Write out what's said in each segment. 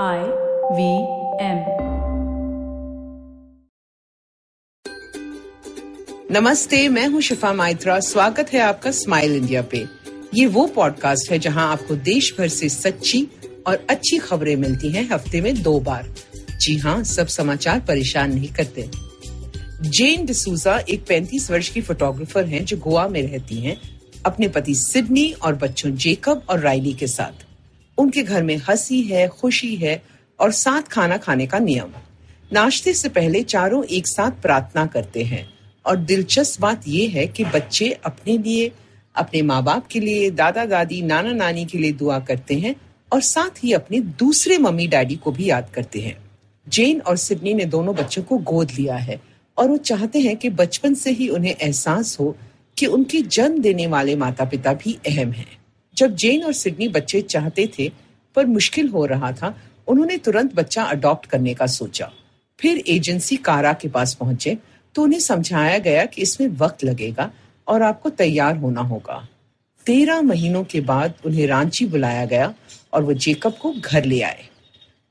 I V M. नमस्ते, मैं हूँ शिफा माइत्रा। स्वागत है आपका स्माइल इंडिया पे। ये वो पॉडकास्ट है जहाँ आपको देश भर से सच्ची और अच्छी खबरें मिलती हैं हफ़्ते में दो बार। जी हाँ सब समाचार परेशान नहीं करते। जेन डिसूजा एक 35 वर्ष की फोटोग्राफर हैं जो गोवा में रहती हैं, अपने पति सिडनी और बच्चों जेकब और राइली के साथ। उनके घर में हँसी है, खुशी है और साथ खाना खाने का नियम। नाश्ते से पहले चारों एक साथ प्रार्थना करते हैं और दिलचस्प बात यह है कि बच्चे अपने लिए, अपने माँ बाप के लिए दादा दादी नाना नानी के लिए दुआ करते हैं और साथ ही अपने दूसरे मम्मी डैडी को भी याद करते हैं। जेन और सिडनी ने दोनों बच्चों को गोद लिया है और वो चाहते हैं कि बचपन से ही उन्हें एहसास हो कि उनके जन्म देने वाले माता पिता भी अहम हैं। जब जेन और सिडनी बच्चे चाहते थे, पर मुश्किल हो रहा था, उन्होंने तुरंत बच्चा अडॉप्ट करने का सोचा। फिर एजेंसी कारा के पास पहुँचे तो उन्हें समझाया गया कि इसमें वक्त लगेगा और आपको तैयार होना होगा। तेरह महीनों के बाद उन्हें रांची बुलाया गया और वो जेकब को घर ले आए।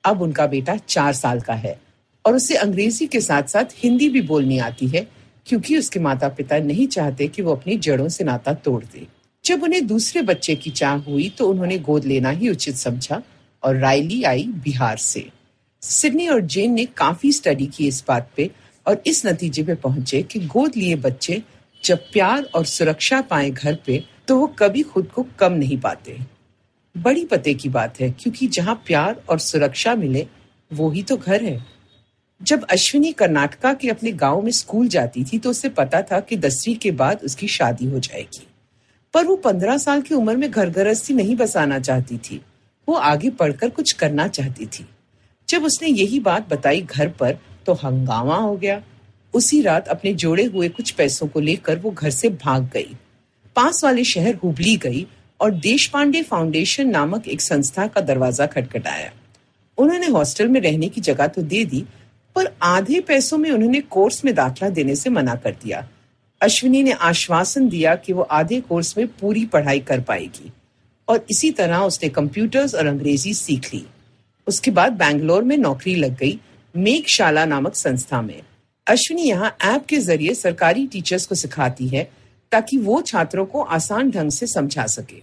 अब उनका बेटा चार साल का है और उसे अंग्रेज़ी के साथ साथ हिंदी भी बोलनी आती है, क्योंकि उसके माता पिता नहीं चाहते कि वो अपनी जड़ों से नाता तोड़ दे। जब उन्हें दूसरे बच्चे की चाह हुई तो उन्होंने गोद लेना ही उचित समझा और रायली आई बिहार से। सिडनी और जेन ने काफ़ी स्टडी की इस बात पे और इस नतीजे पे पहुँचे कि गोद लिए बच्चे जब प्यार और सुरक्षा पाए घर पे तो वो कभी खुद को कम नहीं पाते। बड़ी पते की बात है, क्योंकि जहाँ प्यार और सुरक्षा मिले, वो ही तो घर है। जब अश्विनी कर्नाटका के अपने गाँव में स्कूल जाती थी तो उसे पता था कि दसवीं के बाद उसकी शादी हो जाएगी। पर वो पंद्रह साल की उम्र में घर गृहस्थी नहीं बसाना चाहती थी। वो आगे पढ़कर कुछ करना चाहती थी। जब उसने यही बात बताई घर पर तो हंगामा हो गया। उसी रात अपने जोड़े हुए कुछ पैसों को लेकर वो घर से भाग गई। पास वाले शहर हुबली गई और देश पांडे फाउंडेशन नामक एक संस्था का दरवाज़ा खटखटाया। उन्होंने हॉस्टल में रहने की जगह तो दे दी, पर आधे पैसों में उन्होंने कोर्स में दाखला देने से मना कर दिया। अश्विनी ने आश्वासन दिया कि वो आधे कोर्स में पूरी पढ़ाई कर पाएगी। और इसी तरह उसने कंप्यूटर्स और अंग्रेज़ी सीख ली। उसके बाद बैंगलोर में नौकरी लग गई मेघशाला नामक संस्था में। अश्विनी यहाँ ऐप के ज़रिए सरकारी टीचर्स को सिखाती है ताकि वो छात्रों को आसान ढंग से समझा सके।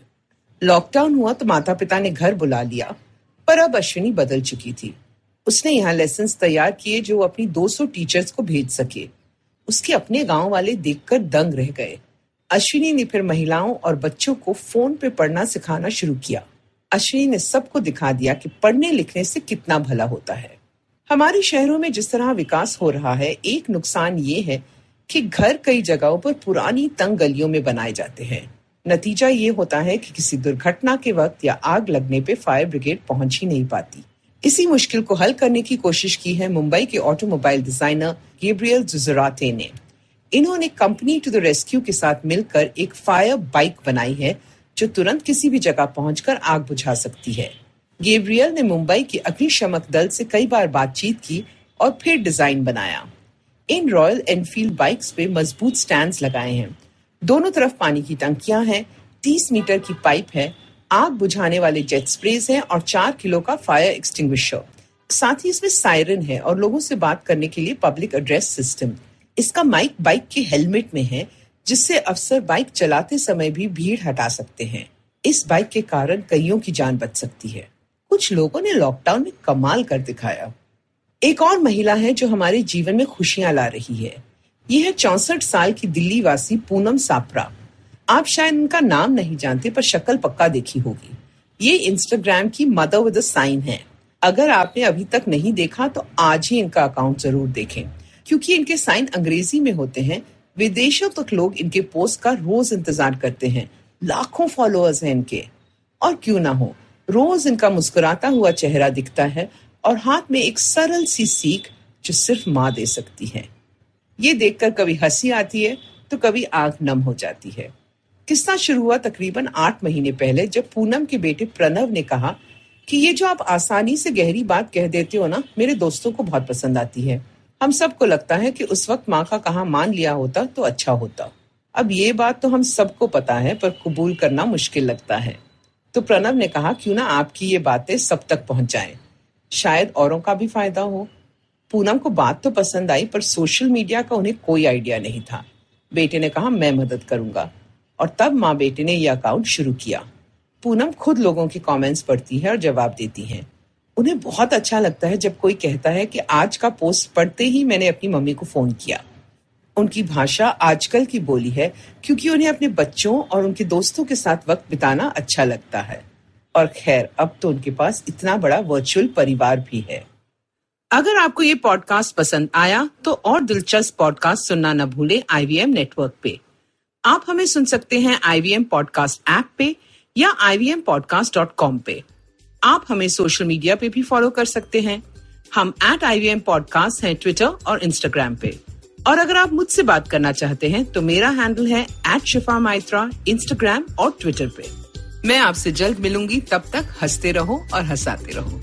लॉकडाउन हुआ तो माता पिता ने घर बुला लिया, पर अब अश्विनी बदल चुकी थी। उसने यहाँ लेसन तैयार किए जो अपनी 200 टीचर्स को भेज सके। उसके अपने गाँव वाले देखकर दंग रह गए। अश्विनी ने फिर महिलाओं और बच्चों को फ़ोन पे पढ़ना सिखाना शुरू किया। अश्विनी ने सबको दिखा दिया कि पढ़ने लिखने से कितना भला होता है। हमारे शहरों में जिस तरह विकास हो रहा है, एक नुकसान ये है कि घर कई जगहों पर पुरानी तंग गलियों में बनाए जाते हैं। नतीजा ये होता है कि किसी दुर्घटना के वक्त या आग लगने पे फायर ब्रिगेड पहुँच ही नहीं पाती। इसी मुश्किल को हल करने की कोशिश की है मुंबई के ऑटोमोबाइल डिज़ाइनर गेब्रियल जुजराते ने इन्होंने कंपनी टू द रेस्क्यू के साथ मिलकर एक फायर बाइक बनाई है, जो तुरंत किसी भी जगह पहुंचकर आग बुझा सकती है। गेब्रियल ने मुंबई के अग्निशमक दल से कई बार बातचीत की और फिर डिज़ाइन बनाया। इन रॉयल एनफील्ड बाइक्स पे मज़बूत स्टैंड लगाए हैं। दोनों तरफ़ पानी की टंकियाँ हैं, तीस मीटर की पाइप है, आग बुझाने वाले जेट स्प्रेज हैं और चार किलो का फायर एक्सटिंग्विशर साथ ही इसमें सायरन है और लोगों से बात करने के लिए पब्लिक एड्रेस सिस्टम इसका माइक बाइक के हेलमेट में है, जिससे अफसर बाइक चलाते समय भी भीड़ हटा सकते हैं। इस बाइक के कारण कईयों की जान बच सकती है। कुछ लोगों ने लॉकडाउन में कमाल कर दिखाया। एक और महिला है जो हमारे जीवन में खुशियाँ ला रही है। यह है चौसठ साल की दिल्ली वासी पूनम सापरा। आप शायद इनका नाम नहीं जानते, पर शक्ल पक्का देखी होगी। ये इंस्टाग्राम की मदर विद साइन है। अगर आपने अभी तक नहीं देखा तो आज ही इनका अकाउंट ज़रूर देखें। क्योंकि इनके साइन अंग्रेज़ी में होते हैं। विदेशों तक लोग इनके पोस्ट का रोज इंतज़ार करते हैं। लाखों फॉलोअर्स हैं इनके। और क्यों ना हो? रोज इनका मुस्कुराता हुआ चेहरा दिखता है और हाथ में एक सरल सी सीख जो सिर्फ़ माँ दे सकती है। ये देखकर कभी हँसी आती है तो कभी आग नम हो जाती है। किस्सा शुरू हुआ तकरीबन आठ महीने पहले, जब पूनम के बेटे प्रणव ने कहा कि ये जो आप आसानी से गहरी बात कह देते हो ना, मेरे दोस्तों को बहुत पसंद आती है। हम सबको लगता है कि उस वक्त माँ का कहा मान लिया होता तो अच्छा होता। अब ये बात तो हम सबको पता है, पर कबूल करना मुश्किल लगता है। तो प्रणव ने कहा, क्यों ना आपकी ये बातें सब तक पहुँच जाए शायद औरों का भी फ़ायदा हो। पूनम को बात तो पसंद आई, पर सोशल मीडिया का उन्हें कोई आइडिया नहीं था। बेटे ने कहा, मैं मदद करूँगा। और तब माँ बेटे ने यह अकाउंट शुरू किया। पूनम खुद लोगों की कमेंट्स पढ़ती है और जवाब देती है। उन्हें बहुत अच्छा लगता है जब कोई कहता है कि आज का पोस्ट पढ़ते ही मैंने अपनी मम्मी को फ़ोन किया। उनकी भाषा आजकल की बोली है क्योंकि उन्हें अपने बच्चों और उनके दोस्तों के साथ वक्त बिताना अच्छा लगता है। और खैर, अब तो उनके पास इतना बड़ा वर्चुअल परिवार भी है। अगर आपको ये पॉडकास्ट पसंद आया तो और दिलचस्प पॉडकास्ट सुनना न भूलें आईवीएम नेटवर्क पे। आप हमें सुन सकते हैं आईवीएम पॉडकास्ट ऐप पे या आई ivmpodcast.com पे। आप हमें सोशल मीडिया पे भी फॉलो कर सकते हैं। हम एट आई वी पॉडकास्ट हैं ट्विटर और इंस्टाग्राम पे। और अगर आप मुझसे बात करना चाहते हैं तो मेरा हैंडल है एट शिफा माइत्रा इंस्टाग्राम और ट्विटर पे। मैं आपसे जल्द मिलूँगी, तब तक हँसते रहो और हंसाते रहो।